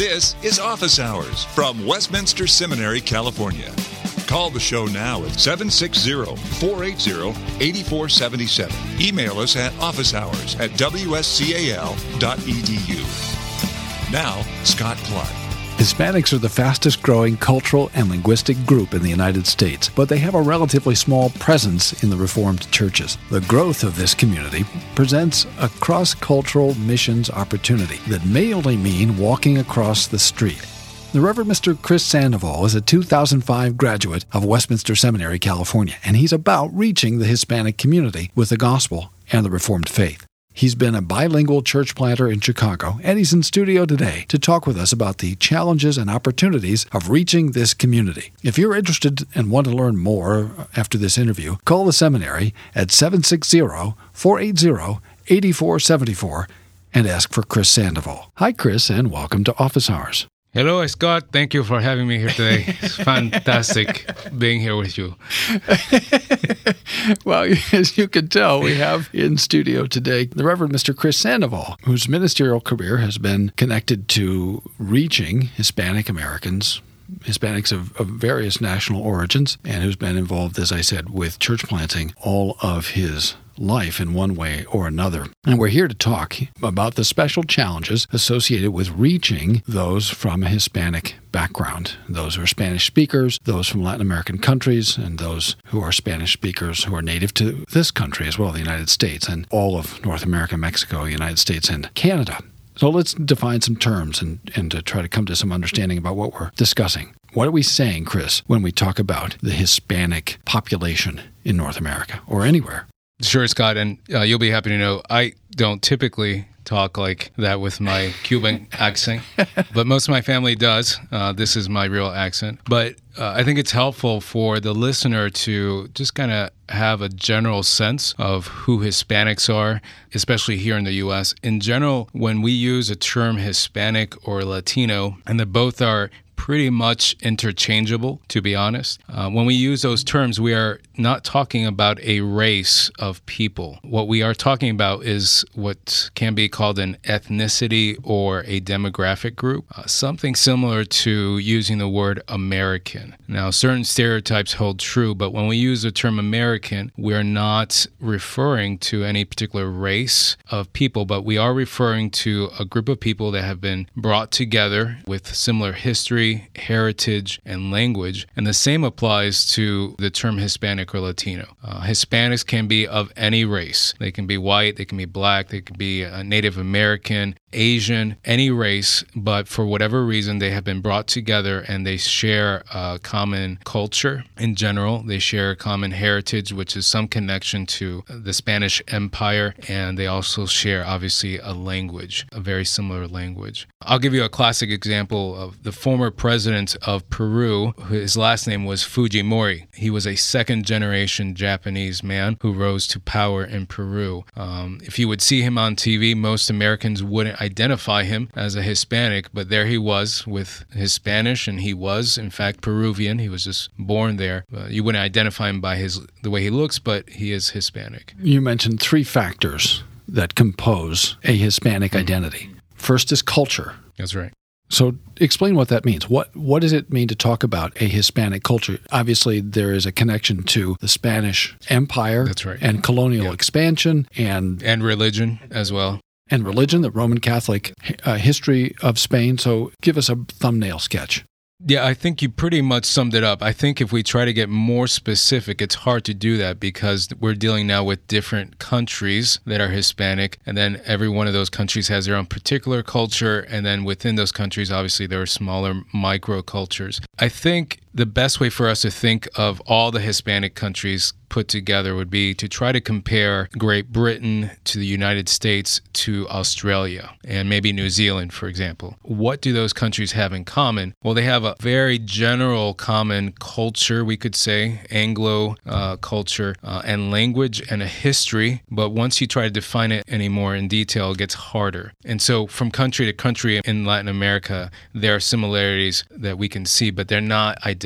This is Office Hours from Westminster Seminary, California. Call the show now at 760 480 8477. Email us at officehours at wscal.edu. Now, Scott Clark. Hispanics are the fastest growing cultural and linguistic group in the United States, but they have a relatively small presence in the Reformed churches. The growth of this community presents a cross cultural missions opportunity that may only mean walking across the street. The Reverend Mr. Chris Sandoval is a 2005 graduate of Westminster Seminary, California, and he's about reaching the Hispanic community with the gospel and the Reformed faith. He's been a bilingual church planter in Chicago, and he's in studio today to talk with us about the challenges and opportunities of reaching this community. If you're interested and want to learn more after this interview, call the seminary at 760 480 8474 and ask for Chris Sandoval. Hi, Chris, and welcome to Office Hours. Hello, Scott. Thank you for having me here today. It's fantastic being here with you. well, as you can tell, we have in studio today the Reverend Mr. Chris Sandoval, whose ministerial career has been connected to reaching Hispanic Americans Hispanics of, of, various national origins and who's been involved, as I said, with church planting all of his life in one way or another. And we're here to talk about the special challenges associated with reaching those from a Hispanic background, those who are Spanish speakers, those from Latin American countries, and those who are Spanish speakers who are native to this country as well, the United States, and all of North America, Mexico, United States, and Canada. So let's define some terms and, and to try to come to some understanding about what we're discussing. What are we saying, Chris, when we talk about the Hispanic population in North America or anywhere? Sure, Scott, and uh, you'll be happy to know I don't typically talk like that with my Cuban accent, but most of my family does. Uh, this is my real accent. But uh, I think it's helpful for the listener to just kind of have a general sense of who Hispanics are, especially here in the US. In general, when we use a term Hispanic or Latino, and that both are pretty much interchangeable, to be honest. Uh, when we use those terms, we are not talking about a race of people. What we are talking about is what can be called an ethnicity or a demographic group, uh, something similar to using the word American. Now, certain stereotypes hold true, but when we use the term American, we're not referring to any particular race of people, but we are referring to a group of people that have been brought together with similar history heritage, and language. And the same applies to the term Hispanic or Latino. Uh, Hispanics can be of any race. They can be white, they can be black, they can be Native American, Asian, any race, but for whatever reason, they have been brought together and they share a common culture in general. They share a common heritage, which is some connection to the Spanish Empire, and they also share, obviously, a language, a very similar language. I'll give you a classic example of the former president of Peru. His last name was Fujimori. He was a second generation Japanese man who rose to power in Peru. Um, if you would see him on TV, most Americans wouldn't identify him as a Hispanic, but there he was with his Spanish, and he was, in fact, Peruvian. He was just born there. Uh, you wouldn't identify him by his the way he looks, but he is Hispanic. You mentioned three factors that compose a Hispanic identity. First is culture. That's right. So explain what that means. What what does it mean to talk about a Hispanic culture? Obviously, there is a connection to the Spanish Empire. That's right. And colonial expansion and and religion as well and religion, the Roman Catholic uh, history of Spain. So give us a thumbnail sketch. Yeah, I think you pretty much summed it up. I think if we try to get more specific, it's hard to do that because we're dealing now with different countries that are Hispanic, and then every one of those countries has their own particular culture, and then within those countries, obviously, there are smaller micro cultures. I think the best way for us to think of all the Hispanic countries put together would be to try to compare Great Britain to the United States to Australia and maybe New Zealand, for example. What do those countries have in common? Well, they have a very general common culture, we could say, Anglo uh, culture uh, and language and a history. But once you try to define it any more in detail, it gets harder. And so, from country to country in Latin America, there are similarities that we can see, but they're not identical.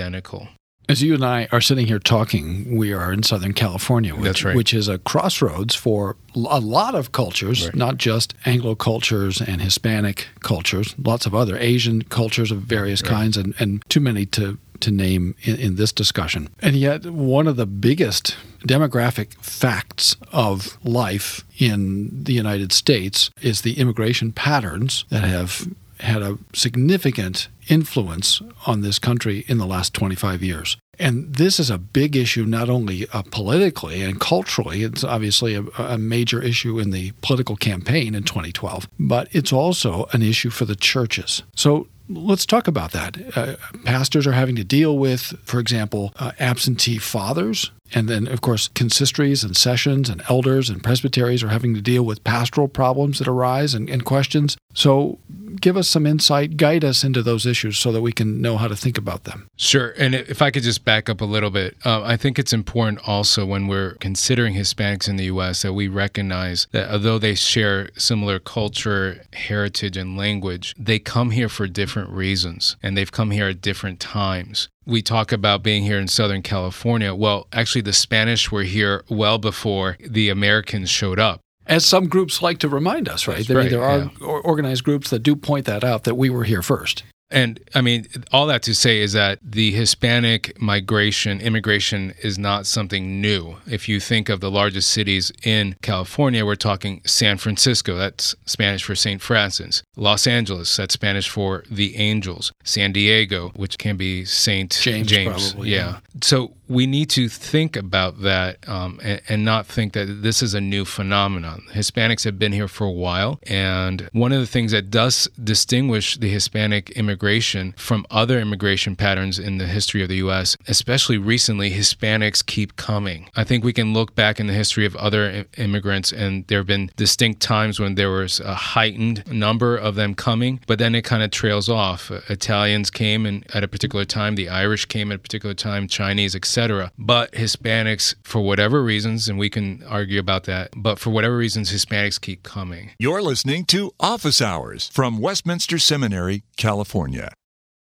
As you and I are sitting here talking, we are in Southern California, which, right. which is a crossroads for a lot of cultures, Right. not just Anglo cultures and Hispanic cultures, lots of other Asian cultures of various kinds, and, and too many to, to name in, in this discussion. And yet, one of the biggest demographic facts of life in the United States is the immigration patterns that have had a significant influence on this country in the last 25 years. And this is a big issue, not only uh, politically and culturally, it's obviously a, a major issue in the political campaign in 2012, but it's also an issue for the churches. So let's talk about that. Uh, pastors are having to deal with, for example, uh, absentee fathers. And then, of course, consistories and sessions and elders and presbyteries are having to deal with pastoral problems that arise and, and questions. So, give us some insight, guide us into those issues so that we can know how to think about them. Sure. And if I could just back up a little bit, uh, I think it's important also when we're considering Hispanics in the U.S. that we recognize that although they share similar culture, heritage, and language, they come here for different reasons and they've come here at different times. We talk about being here in Southern California. Well, actually, the Spanish were here well before the Americans showed up. As some groups like to remind us, right? That's mean, right, there are yeah. organized groups that do point that out that we were here first. And I mean, all that to say is that the Hispanic migration, immigration is not something new. If you think of the largest cities in California, we're talking San Francisco, that's Spanish for St. Francis. Los Angeles, that's Spanish for the angels. San Diego, which can be St. James, probably, yeah. yeah. So we need to think about that um, and, and not think that this is a new phenomenon. Hispanics have been here for a while. And one of the things that does distinguish the Hispanic immigration from other immigration patterns in the history of the U.S., especially recently, Hispanics keep coming. I think we can look back in the history of other immigrants, and there have been distinct times when there was a heightened number of them coming, but then it kind of trails off. Italians came in, at a particular time, the Irish came at a particular time, Chinese, etc. But Hispanics, for whatever reasons, and we can argue about that, but for whatever reasons, Hispanics keep coming. You're listening to Office Hours from Westminster Seminary, California.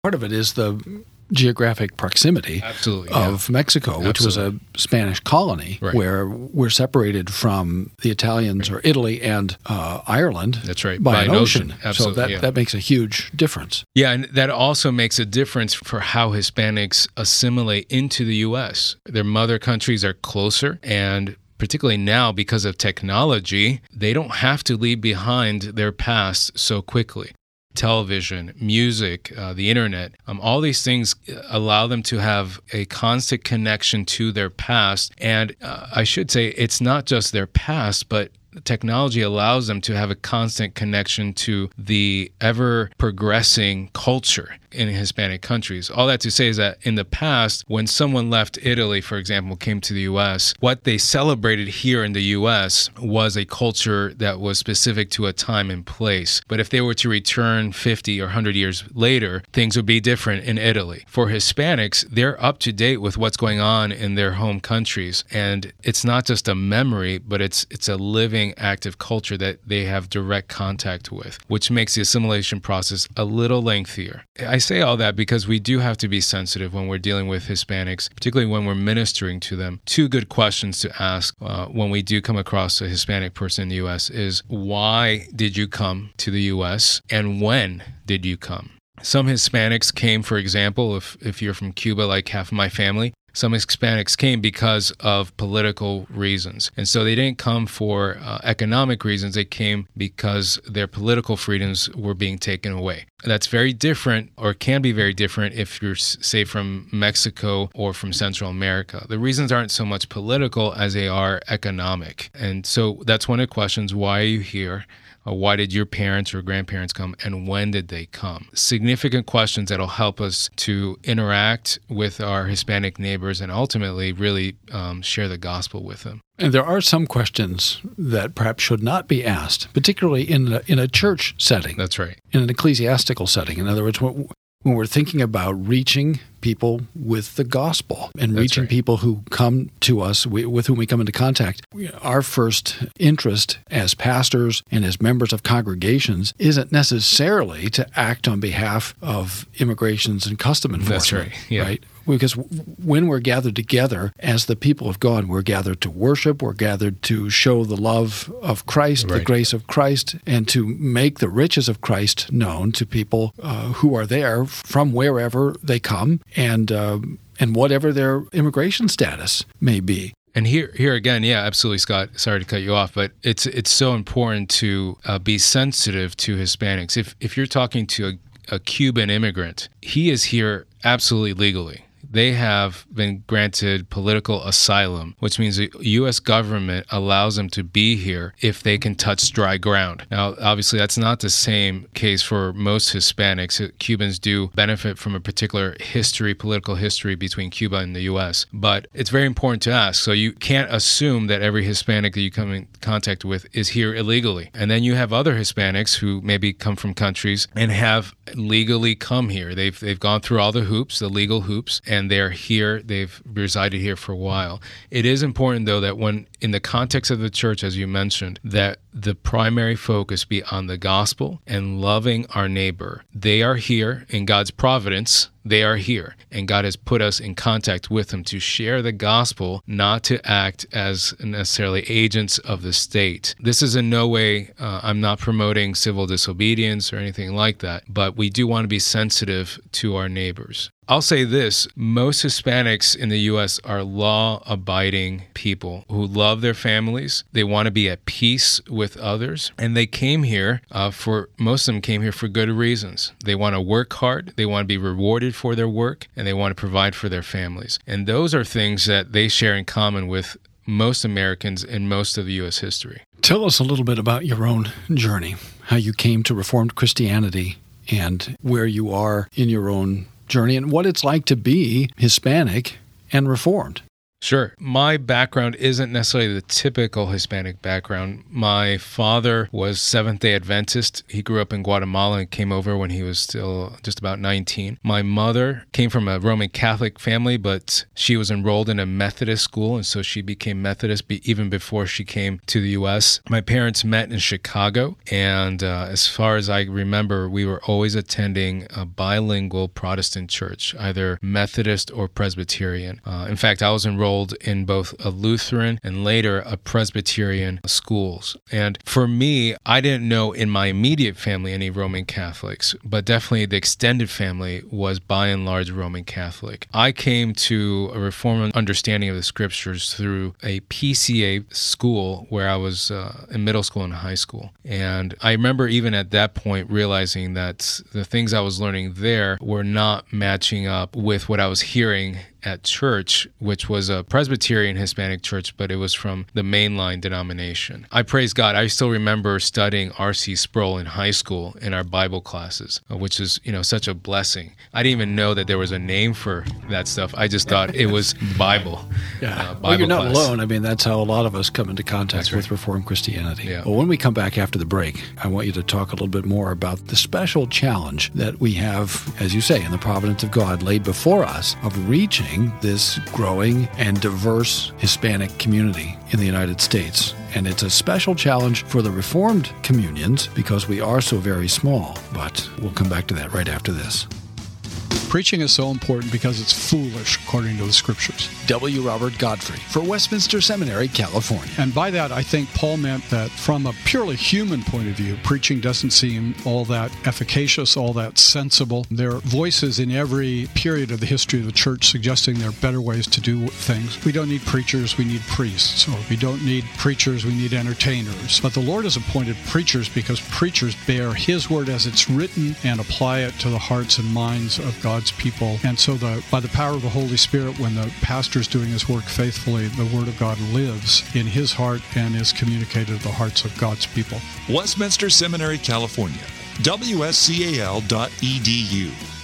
Part of it is the geographic proximity Absolutely, yeah. of Mexico, which was a Spanish colony, Right. where we're separated from the Italians or Italy and uh, Ireland. That's right, by, by an an ocean. ocean. So that yeah. that makes a huge difference. Yeah, and that also makes a difference for how Hispanics assimilate into the U.S. Their mother countries are closer, and particularly now because of technology, they don't have to leave behind their past so quickly. Television, music, uh, the internet, um, all these things allow them to have a constant connection to their past. And uh, I should say, it's not just their past, but technology allows them to have a constant connection to the ever progressing culture in Hispanic countries. All that to say is that in the past, when someone left Italy, for example, came to the US, what they celebrated here in the US was a culture that was specific to a time and place. But if they were to return 50 or 100 years later, things would be different in Italy. For Hispanics, they're up to date with what's going on in their home countries. And it's not just a memory, but it's it's a living active culture that they have direct contact with, which makes the assimilation process a little lengthier. I say all that because we do have to be sensitive when we're dealing with Hispanics, particularly when we're ministering to them. Two good questions to ask uh, when we do come across a Hispanic person in the U.S. is why did you come to the U.S. and when did you come? Some Hispanics came, for example, if, if you're from Cuba, like half of my family, some Hispanics came because of political reasons. And so they didn't come for uh, economic reasons, they came because their political freedoms were being taken away. That's very different, or can be very different, if you're, say, from Mexico or from Central America. The reasons aren't so much political as they are economic. And so that's one of the questions why are you here? Uh, why did your parents or grandparents come and when did they come? Significant questions that'll help us to interact with our Hispanic neighbors and ultimately really um, share the gospel with them. And there are some questions that perhaps should not be asked, particularly in a, in a church setting, That's right. in an ecclesiastical setting. In other words, when, when we're thinking about reaching people with the gospel and That's reaching right. people who come to us, we, with whom we come into contact, our first interest as pastors and as members of congregations isn't necessarily to act on behalf of immigrations and custom enforcement. That's right, yeah. Right? Because when we're gathered together as the people of God, we're gathered to worship, we're gathered to show the love of Christ, Right. the grace of Christ, and to make the riches of Christ known to people uh, who are there from wherever they come and um and whatever their immigration status may be. And here, here again, yeah, absolutely, Scott. Sorry to cut you off, but it's it's so important to uh, be sensitive to Hispanics. If if you're talking to a, a Cuban immigrant, he is here absolutely legally. They have been granted political asylum, which means the U.S. government allows them to be here if they can touch dry ground. Now, obviously, that's not the same case for most Hispanics. Cubans do benefit from a particular history, political history between Cuba and the U.S., but it's very important to ask. So you can't assume that every Hispanic that you come in contact with is here illegally. And then you have other Hispanics who maybe come from countries and have legally come here. They've they've gone through all the hoops, the legal hoops, and they're here. They've resided here for a while. It is important though that when in the context of the church, as you mentioned, that the primary focus be on the gospel and loving our neighbor. They are here in God's providence. They are here, and God has put us in contact with them to share the gospel, not to act as necessarily agents of the state. This is in no way, uh, I'm not promoting civil disobedience or anything like that, but we do want to be sensitive to our neighbors. I'll say this most Hispanics in the U.S. are law abiding people who love their families. They want to be at peace with others. And they came here uh, for, most of them came here for good reasons. They want to work hard, they want to be rewarded for their work, and they want to provide for their families. And those are things that they share in common with most Americans in most of U.S. history. Tell us a little bit about your own journey, how you came to Reformed Christianity, and where you are in your own journey, and what it's like to be Hispanic and Reformed. Sure. My background isn't necessarily the typical Hispanic background. My father was Seventh day Adventist. He grew up in Guatemala and came over when he was still just about 19. My mother came from a Roman Catholic family, but she was enrolled in a Methodist school, and so she became Methodist even before she came to the U.S. My parents met in Chicago, and uh, as far as I remember, we were always attending a bilingual Protestant church, either Methodist or Presbyterian. Uh, in fact, I was enrolled in both a Lutheran and later a Presbyterian schools. And for me, I didn't know in my immediate family any Roman Catholics, but definitely the extended family was by and large Roman Catholic. I came to a Reformed understanding of the scriptures through a PCA school where I was uh, in middle school and high school. And I remember even at that point realizing that the things I was learning there were not matching up with what I was hearing at church, which was a Presbyterian Hispanic church, but it was from the mainline denomination. I praise God. I still remember studying R.C. Sproul in high school in our Bible classes, uh, which is, you know, such a blessing. I didn't even know that there was a name for that stuff. I just thought it was Bible. uh, well, you're not class. alone. I mean, that's how a lot of us come into contact That's with. Reformed Christianity. Yeah. Well, when we come back after the break, I want you to talk a little bit more about the special challenge that we have, as you say, in the providence of God laid before us of reaching this growing and diverse Hispanic community in the United States. And it's a special challenge for the Reformed communions because we are so very small. But we'll come back to that right after this. Preaching is so important because it's foolish according to the scriptures. W. Robert Godfrey for Westminster Seminary, California. And by that, I think Paul meant that from a purely human point of view, preaching doesn't seem all that efficacious, all that sensible. There are voices in every period of the history of the church suggesting there are better ways to do things. We don't need preachers, we need priests. Or we don't need preachers, we need entertainers. But the Lord has appointed preachers because preachers bear His word as it's written and apply it to the hearts and minds of God's people. And so, the, by the power of the Holy Spirit, when the pastor is doing his work faithfully, the word of God lives in his heart and is communicated to the hearts of God's people. Westminster Seminary, California. WSCAL.edu.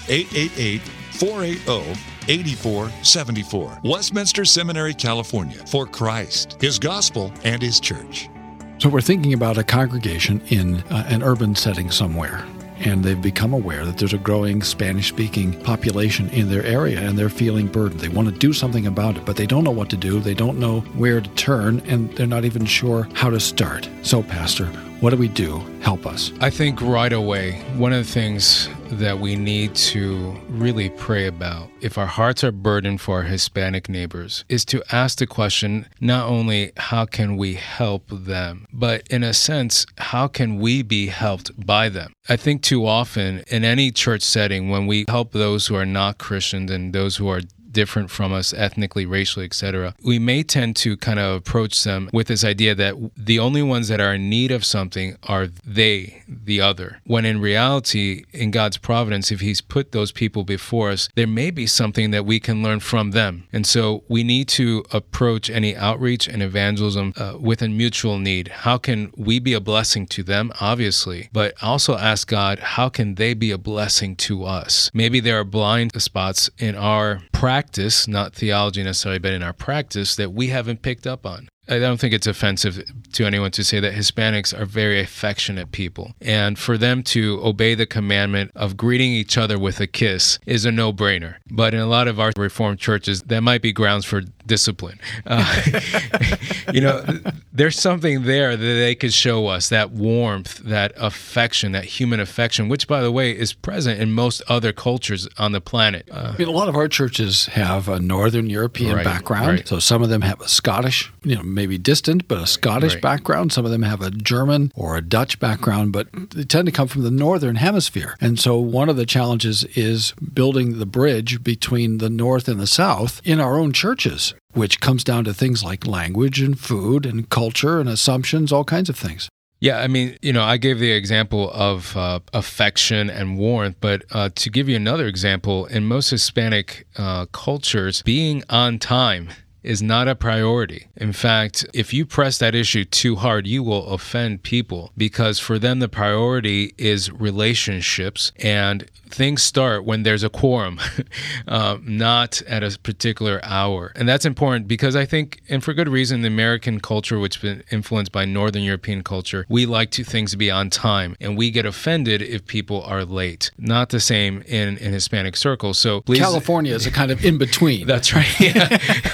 888 480 8474. Westminster Seminary, California. For Christ, His gospel, and His church. So we're thinking about a congregation in uh, an urban setting somewhere. And they've become aware that there's a growing Spanish speaking population in their area and they're feeling burdened. They want to do something about it, but they don't know what to do. They don't know where to turn, and they're not even sure how to start. So, Pastor, what do we do? Help us. I think right away, one of the things that we need to really pray about if our hearts are burdened for our Hispanic neighbors is to ask the question not only how can we help them, but in a sense, how can we be helped by them? I think too often in any church setting, when we help those who are not Christians and those who are different from us ethnically, racially, etc., we may tend to kind of approach them with this idea that the only ones that are in need of something are they, the other. When in reality, in God's providence, if He's put those people before us, there may be something that we can learn from them. And so we need to approach any outreach and evangelism uh, with a mutual need. How can we be a blessing to them, obviously, but also ask God, how can they be a blessing to us? Maybe there are blind spots in our practice practice, not theology necessarily, but in our practice that we haven't picked up on. I don't think it's offensive to anyone to say that Hispanics are very affectionate people. And for them to obey the commandment of greeting each other with a kiss is a no brainer. But in a lot of our Reformed churches, that might be grounds for discipline. Uh, you know, there's something there that they could show us that warmth, that affection, that human affection, which, by the way, is present in most other cultures on the planet. Uh, I mean, a lot of our churches have a Northern European right, background. Right. So some of them have a Scottish, you know, maybe distant, but a Scottish Right. background. Some of them have a German or a Dutch background, but they tend to come from the Northern Hemisphere. And so one of the challenges is building the bridge between the North and the South in our own churches, which comes down to things like language and food and culture and assumptions, all kinds of things. Yeah, I mean, you know, I gave the example of uh, affection and warmth, but uh, to give you another example, in most Hispanic uh, cultures, being on time is not a priority. In fact, if you press that issue too hard, you will offend people because for them, the priority is relationships and things start when there's a quorum, uh, not at a particular hour. And that's important because I think, and for good reason, the American culture, which has been influenced by Northern European culture, we like to things to be on time and we get offended if people are late. Not the same in, in Hispanic circles. So please. California is a kind of in between. That's right. Yeah,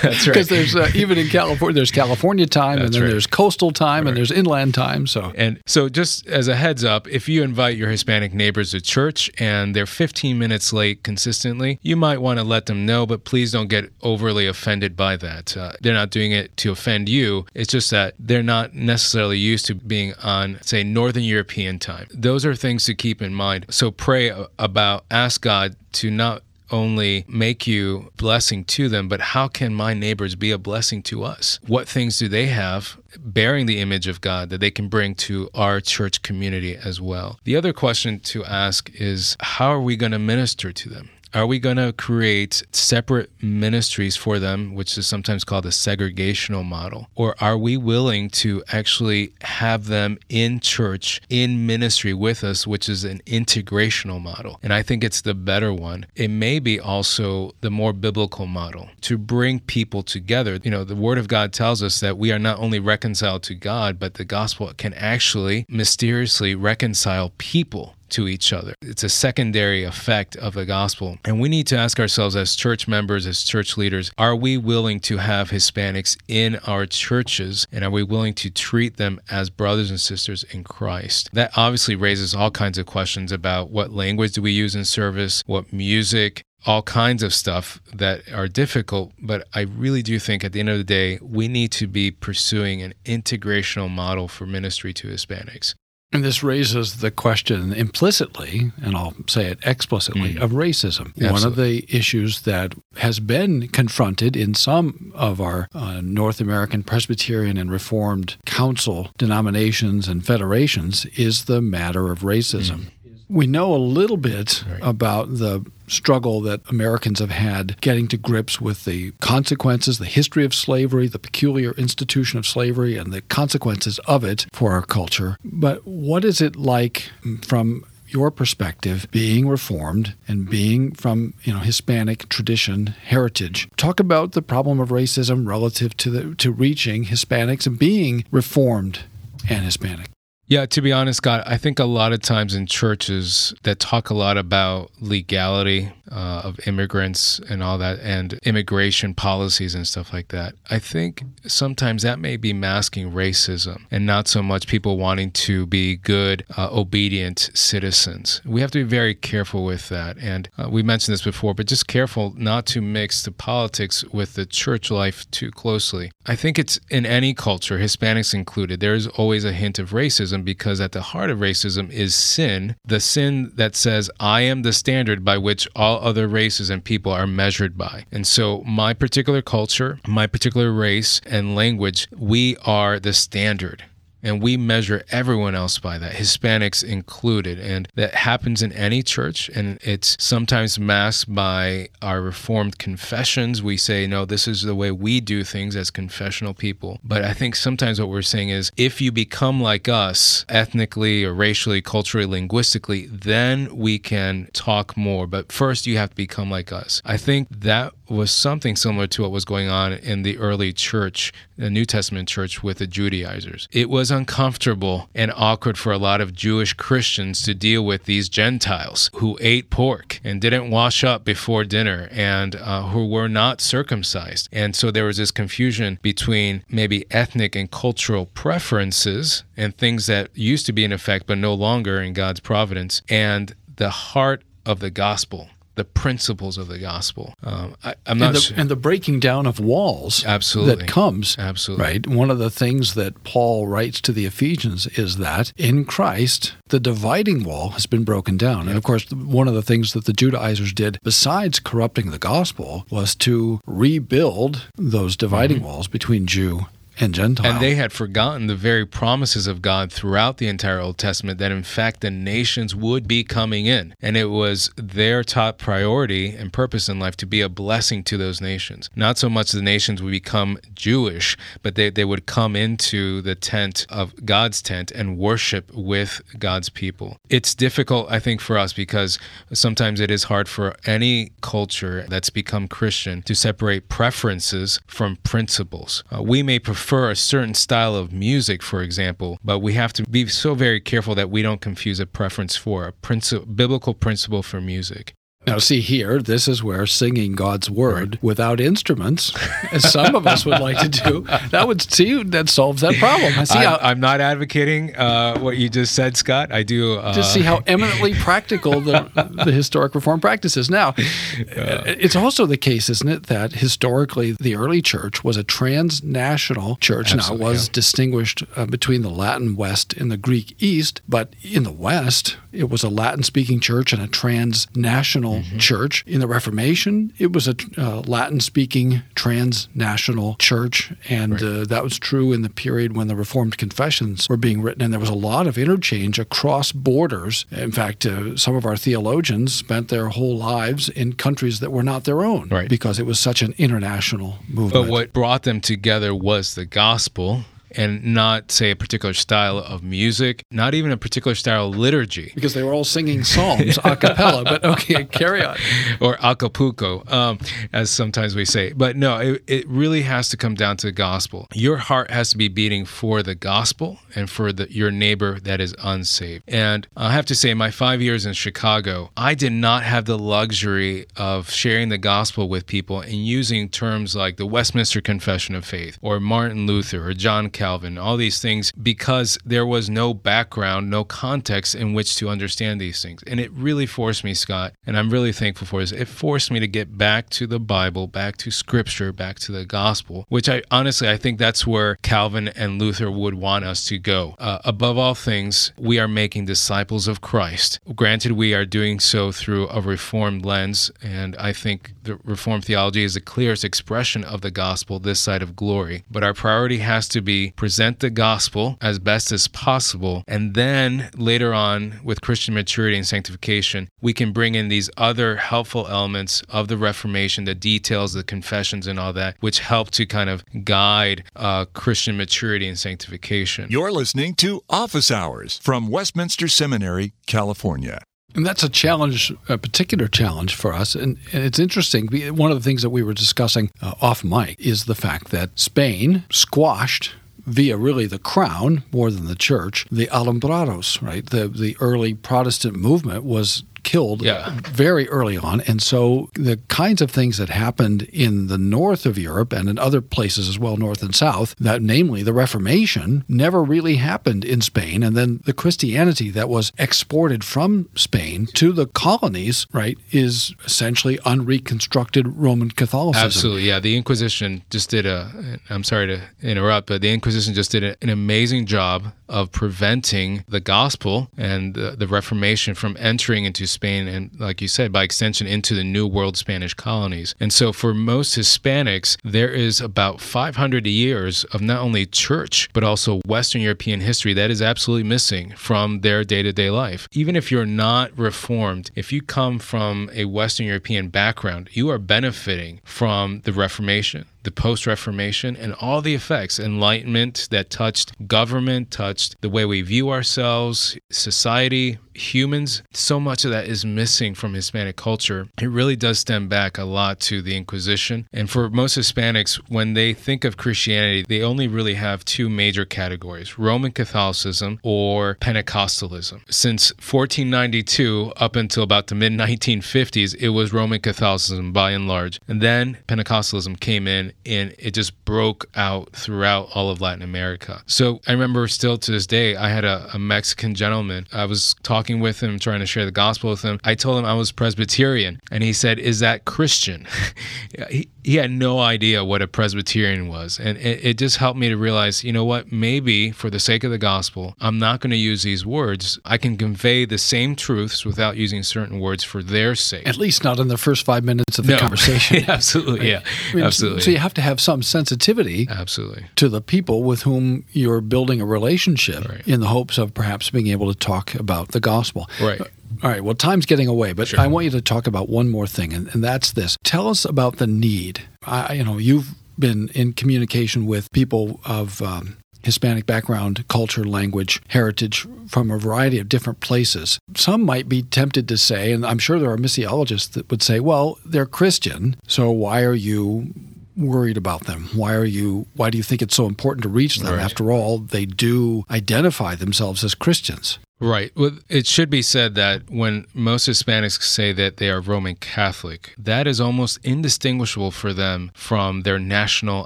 that's right. Because there's uh, even in California, there's California time, and then right. there's coastal time, and there's inland time. So And so, just as a heads up, if you invite your Hispanic neighbors to church and they're 15 minutes late consistently, you might want to let them know, but please don't get overly offended by that. Uh, they're not doing it to offend you. It's just that they're not necessarily used to being on, say, Northern European time. Those are things to keep in mind. So, pray about, ask God to not only make you blessing to them, but how can my neighbors be a blessing to us? What things do they have bearing the image of God that they can bring to our church community as well? The other question to ask is how are we going to minister to them? Are we going to create separate ministries for them, which is sometimes called a segregational model? Or are we willing to actually have them in church, in ministry with us, which is an integrational model? And I think it's the better one. It may be also the more biblical model to bring people together. You know, the Word of God tells us that we are not only reconciled to God, but the gospel can actually mysteriously reconcile people to each other. It's a secondary effect of the gospel. And we need to ask ourselves as church members, as church leaders, are we willing to have Hispanics in our churches? And are we willing to treat them as brothers and sisters in Christ? That obviously raises all kinds of questions about what language do we use in service, what music, all kinds of stuff that are difficult, but I really do think at the end of the day, we need to be pursuing an integrational model for ministry to Hispanics. And this raises the question implicitly, and I'll say it explicitly, of racism. One of the issues that has been confronted in some of our uh, North American Presbyterian and Reformed Council denominations and federations is the matter of racism. We know a little bit about the struggle that Americans have had getting to grips with the consequences, the history of slavery, the peculiar institution of slavery, and the consequences of it for our culture. But what is it like from your perspective being reformed and being from you know Hispanic tradition heritage? Talk about the problem of racism relative to the to reaching Hispanics and being reformed and Hispanic Yeah, to be honest, Scott, I think a lot of times in churches that talk a lot about legality uh, of immigrants and all that, and immigration policies and stuff like that, I think sometimes that may be masking racism and not so much people wanting to be good, uh, obedient citizens. We have to be very careful with that. And uh, we mentioned this before, but just careful not to mix the politics with the church life too closely. I think it's in any culture, Hispanics included, there is always a hint of racism because at the heart of racism is sin, the sin that says, I am the standard by which all other races and people are measured by. And so, my particular culture, my particular race and language, we are the standard and we measure everyone else by that, Hispanics included. And that happens in any church, and it's sometimes masked by our Reformed confessions. We say, no, this is the way we do things as confessional people. But I think sometimes what we're saying is if you become like us, ethnically or racially, culturally, linguistically, then we can talk more. But first, you have to become like us. I think that was something similar to what was going on in the early church, the New Testament church with the Judaizers. It was uncomfortable and awkward for a lot of Jewish Christians to deal with these Gentiles who ate pork and didn't wash up before dinner and uh, who were not circumcised. And so there was this confusion between maybe ethnic and cultural preferences and things that used to be in effect but no longer in God's providence and the heart of the gospel the principles of the gospel. Um, I, am not and the, sure. and the breaking down of walls Absolutely. that comes. Absolutely. Right. One of the things that Paul writes to the Ephesians is that in Christ, the dividing wall has been broken down. And of course, one of the things that the Judaizers did, besides corrupting the gospel, was to rebuild those dividing Mm-hmm. walls between Jew and Gentile. And they had forgotten the very promises of God throughout the entire Old Testament that, in fact, the nations would be coming in. And it was their top priority and purpose in life to be a blessing to those nations. Not so much the nations would become Jewish, but they, they would come into the tent of God's tent and worship with God's people. It's difficult, I think, for us because sometimes it is hard for any culture that's become Christian to separate preferences from principles. Uh, we may prefer a certain style of music, for example, but we have to be so very careful that we don't confuse a preference for a princi- biblical principle for music. Now, see here, this is where singing God's word without instruments, as some of us would like to do, that would see that solves that problem. I see I'm, how I'm not advocating uh, what you just said, Scott. I do. Uh, just see how eminently practical the, the historic reform practice is. Now, it's also the case, isn't it, that historically the early church was a transnational church. now, it was yeah. distinguished uh, between the Latin West and the Greek East, but in the West, it was a Latin speaking church and a transnational Mm-hmm. church. In the Reformation, it was a uh, Latin speaking transnational church, and uh, that was true in the period when the Reformed confessions were being written, and there was a lot of interchange across borders. In fact, uh, some of our theologians spent their whole lives in countries that were not their own Right. because it was such an international movement. But what brought them together was the gospel and not, say, a particular style of music, not even a particular style of liturgy. because they were all singing psalms a cappella, but okay, carry on. or Acapulco, um, as sometimes we say. But no, it, it really has to come down to the gospel. Your heart has to be beating for the gospel and for the, your neighbor that is unsaved. And I have to say, my five years in Chicago, I did not have the luxury of sharing the gospel with people and using terms like the Westminster Confession of Faith or Martin Luther or John Calvin, all these things, because there was no background, no context in which to understand these things. And it really forced me, Scott, and I'm really thankful for this. It forced me to get back to the Bible, back to scripture, back to the gospel, which I honestly, I think that's where Calvin and Luther would want us to go. Uh, above all things, we are making disciples of Christ. Granted, we are doing so through a reformed lens, and I think the reformed theology is the clearest expression of the gospel this side of glory. But our priority has to be present the gospel as best as possible, and then later on, with Christian maturity and sanctification, we can bring in these other helpful elements of the Reformation, the details, the confessions, and all that, which help to kind of guide uh, Christian maturity and sanctification. You're listening to Office Hours from Westminster Seminary, California. And that's a challenge, a particular challenge for us. And, and it's interesting. One of the things that we were discussing uh, off mic is the fact that Spain squashed via really the crown more than the church, the Alumbrados, right? The the early Protestant movement was killed Yeah. very early on. And so the kinds of things that happened in the north of Europe and in other places as well, north and south, that namely the Reformation, never really happened in Spain. And then the Christianity that was exported from Spain to the colonies, right, is essentially unreconstructed Roman Catholicism. Absolutely, yeah. The Inquisition just did a. I'm sorry to interrupt, but the Inquisition just did an amazing job of preventing the gospel and the, the Reformation from entering into Spain, and like you said, by extension, into the New World Spanish colonies. And so, for most Hispanics, there is about 500 years of not only church but also Western European history that is absolutely missing from their day-to-day life. Even if you're not Reformed, if you come from a Western European background, you are benefiting from the Reformation the post Reformation, and all the effects enlightenment that touched government, touched the way we view ourselves, society, humans. So much of that is missing from Hispanic culture. It really does stem back a lot to the Inquisition. And for most Hispanics, when they think of Christianity, they only really have two major categories Roman Catholicism or Pentecostalism. Since 1492 up until about the mid 1950s, it was Roman Catholicism by and large. And then Pentecostalism came in and it just broke out throughout all of Latin America. So I remember still to this day, I had a, a Mexican gentleman. I was talking with him, trying to share the gospel with him. I told him I was Presbyterian, and he said, Is that Christian? he, he had no idea what a Presbyterian was. And it, it just helped me to realize, you know what, maybe for the sake of the gospel, I'm not going to use these words. I can convey the same truths without using certain words for their sake. At least not in the first five minutes of the No. conversation. absolutely, yeah, I mean, absolutely, So you have to have some sensitivity absolutely. to the people with whom you're building a relationship Right. in the hopes of perhaps being able to talk about the gospel. Right. All right. Well, time's getting away, but I want you to talk about one more thing, and, and that's this. Tell us about the need. I, you know, you've been in communication with people of um, Hispanic background, culture, language, heritage from a variety of different places. Some might be tempted to say, and I'm sure there are missiologists that would say, well, they're Christian, so why are you worried about them? Why are you why do you think it's so important to reach them? Right. After all, they do identify themselves as Christians. Right. Well, it should be said that when most Hispanics say that they are Roman Catholic, that is almost indistinguishable for them from their national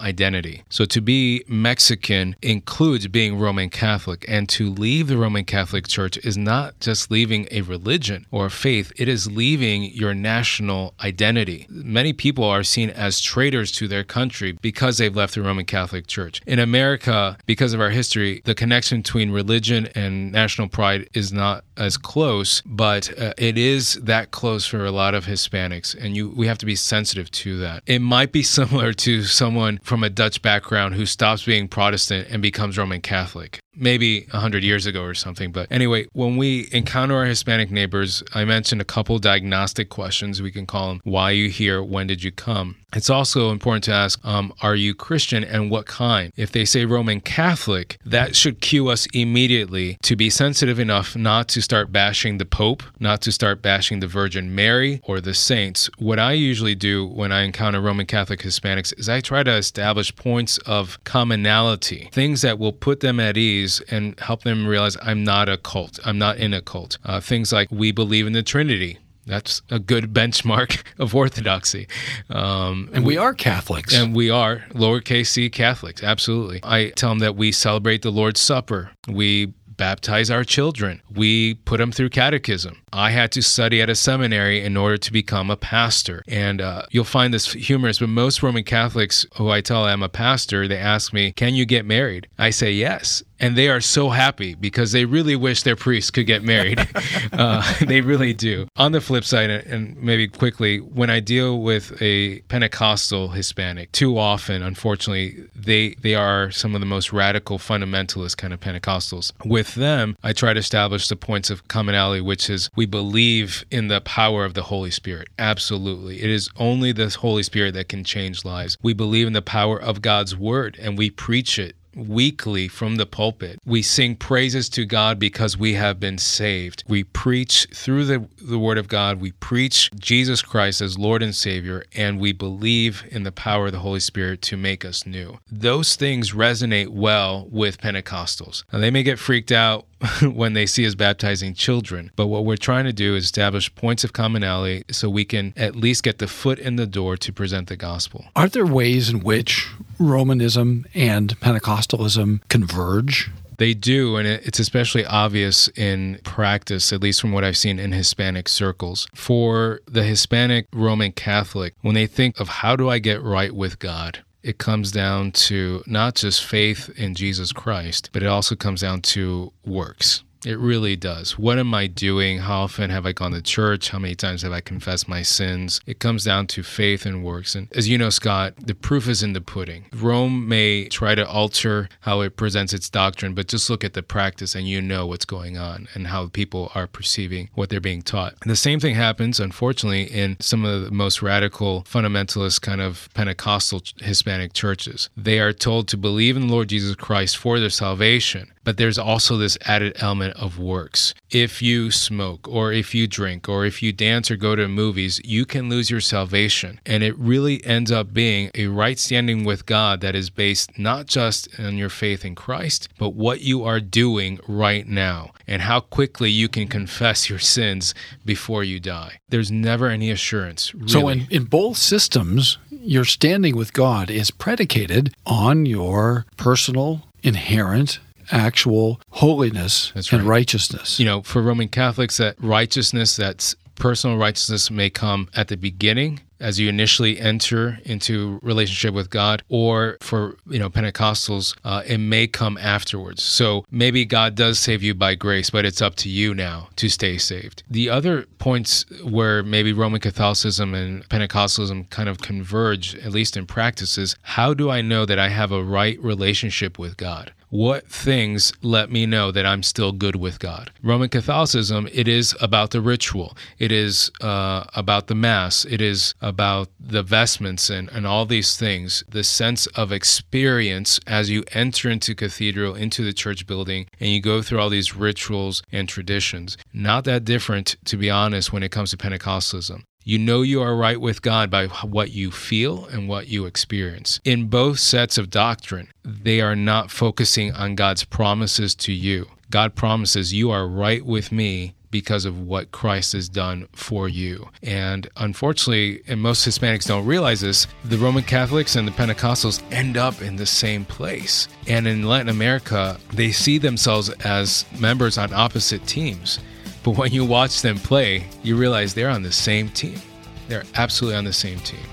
identity. So to be Mexican includes being Roman Catholic, and to leave the Roman Catholic Church is not just leaving a religion or a faith, it is leaving your national identity. Many people are seen as traitors to their country because they've left the Roman Catholic Church. In America, because of our history, the connection between religion and national pride is not as close, but uh, it is that close for a lot of Hispanics, and you we have to be sensitive to that. It might be similar to someone from a Dutch background who stops being Protestant and becomes Roman Catholic. Maybe a hundred years ago or something. But anyway, when we encounter our Hispanic neighbors, I mentioned a couple diagnostic questions. We can call them why are you here? When did you come? It's also important to ask, um, are you Christian and what kind? If they say Roman Catholic, that should cue us immediately to be sensitive enough not to start bashing the Pope, not to start bashing the Virgin Mary or the saints. What I usually do when I encounter Roman Catholic Hispanics is I try to establish points of commonality, things that will put them at ease and help them realize I'm not a cult, I'm not in a cult. Uh, things like we believe in the Trinity. That's a good benchmark of orthodoxy. Um, And we are Catholics. and we are lowercase c Catholics, absolutely. I tell them that we celebrate the Lord's Supper. We baptize our children. We put them through catechism. I had to study at a seminary in order to become a pastor. And uh, you'll find this humorous, but most Roman Catholics who I tell I'm a pastor, they ask me, Can you get married? I say yes. And they are so happy because they really wish their priest could get married. uh, they really do. On the flip side, and maybe quickly, when I deal with a Pentecostal Hispanic, too often, unfortunately, they they are some of the most radical fundamentalist kind of Pentecostals. With them, I try to establish the points of commonality, which is we believe in the power of the Holy Spirit. Absolutely, it is only the Holy Spirit that can change lives. We believe in the power of God's word, and we preach it weekly from the pulpit. We sing praises to God because we have been saved. We preach through the, the Word of God, we preach Jesus Christ as Lord and Savior, and we believe in the power of the Holy Spirit to make us new. Those things resonate well with Pentecostals. Now, they may get freaked out when they see us baptizing children. But what we're trying to do is establish points of commonality so we can at least get the foot in the door to present the gospel. Aren't there ways in which Romanism and Pentecostalism converge? They do, and it's especially obvious in practice, at least from what I've seen in Hispanic circles. For the Hispanic Roman Catholic, when they think of how do I get right with God, it comes down to not just faith in Jesus Christ, but it also comes down to works. It really does. What am I doing? How often have I gone to church? How many times have I confessed my sins? It comes down to faith and works. And as you know, Scott, the proof is in the pudding. Rome may try to alter how it presents its doctrine, but just look at the practice and you know what's going on and how people are perceiving what they're being taught. And the same thing happens, unfortunately, in some of the most radical fundamentalist kind of Pentecostal Hispanic churches. They are told to believe in the Lord Jesus Christ for their salvation but there's also this added element of works. If you smoke, or if you drink, or if you dance or go to movies, you can lose your salvation. And it really ends up being a right standing with God that is based not just on your faith in Christ, but what you are doing right now and how quickly you can confess your sins before you die. There's never any assurance. Really. So, in, in both systems, your standing with God is predicated on your personal, inherent actual holiness and right. righteousness. You know, for Roman Catholics, that righteousness, that personal righteousness may come at the beginning as you initially enter into relationship with God, or for you know Pentecostals, uh, it may come afterwards. So maybe God does save you by grace, but it's up to you now to stay saved. The other points where maybe Roman Catholicism and Pentecostalism kind of converge, at least in practices, how do I know that I have a right relationship with God? What things let me know that I'm still good with God? Roman Catholicism, it is about the ritual. It is uh, about the Mass. It is about the vestments and, and all these things. The sense of experience as you enter into cathedral, into the church building, and you go through all these rituals and traditions. Not that different, to be honest, when it comes to Pentecostalism. You know you are right with God by what you feel and what you experience. In both sets of doctrine, they are not focusing on God's promises to you. God promises you are right with me because of what Christ has done for you. And unfortunately, and most Hispanics don't realize this, the Roman Catholics and the Pentecostals end up in the same place. And in Latin America, they see themselves as members on opposite teams. But when you watch them play, you realize they're on the same team. They're absolutely on the same team.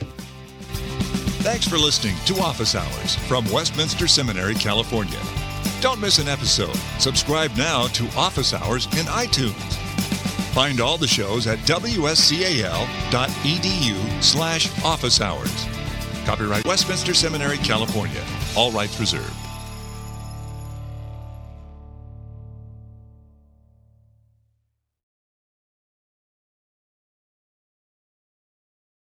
Thanks for listening to Office Hours from Westminster Seminary, California. Don't miss an episode. Subscribe now to Office Hours in iTunes. Find all the shows at wscal.edu slash office hours. Copyright Westminster Seminary, California. All rights reserved.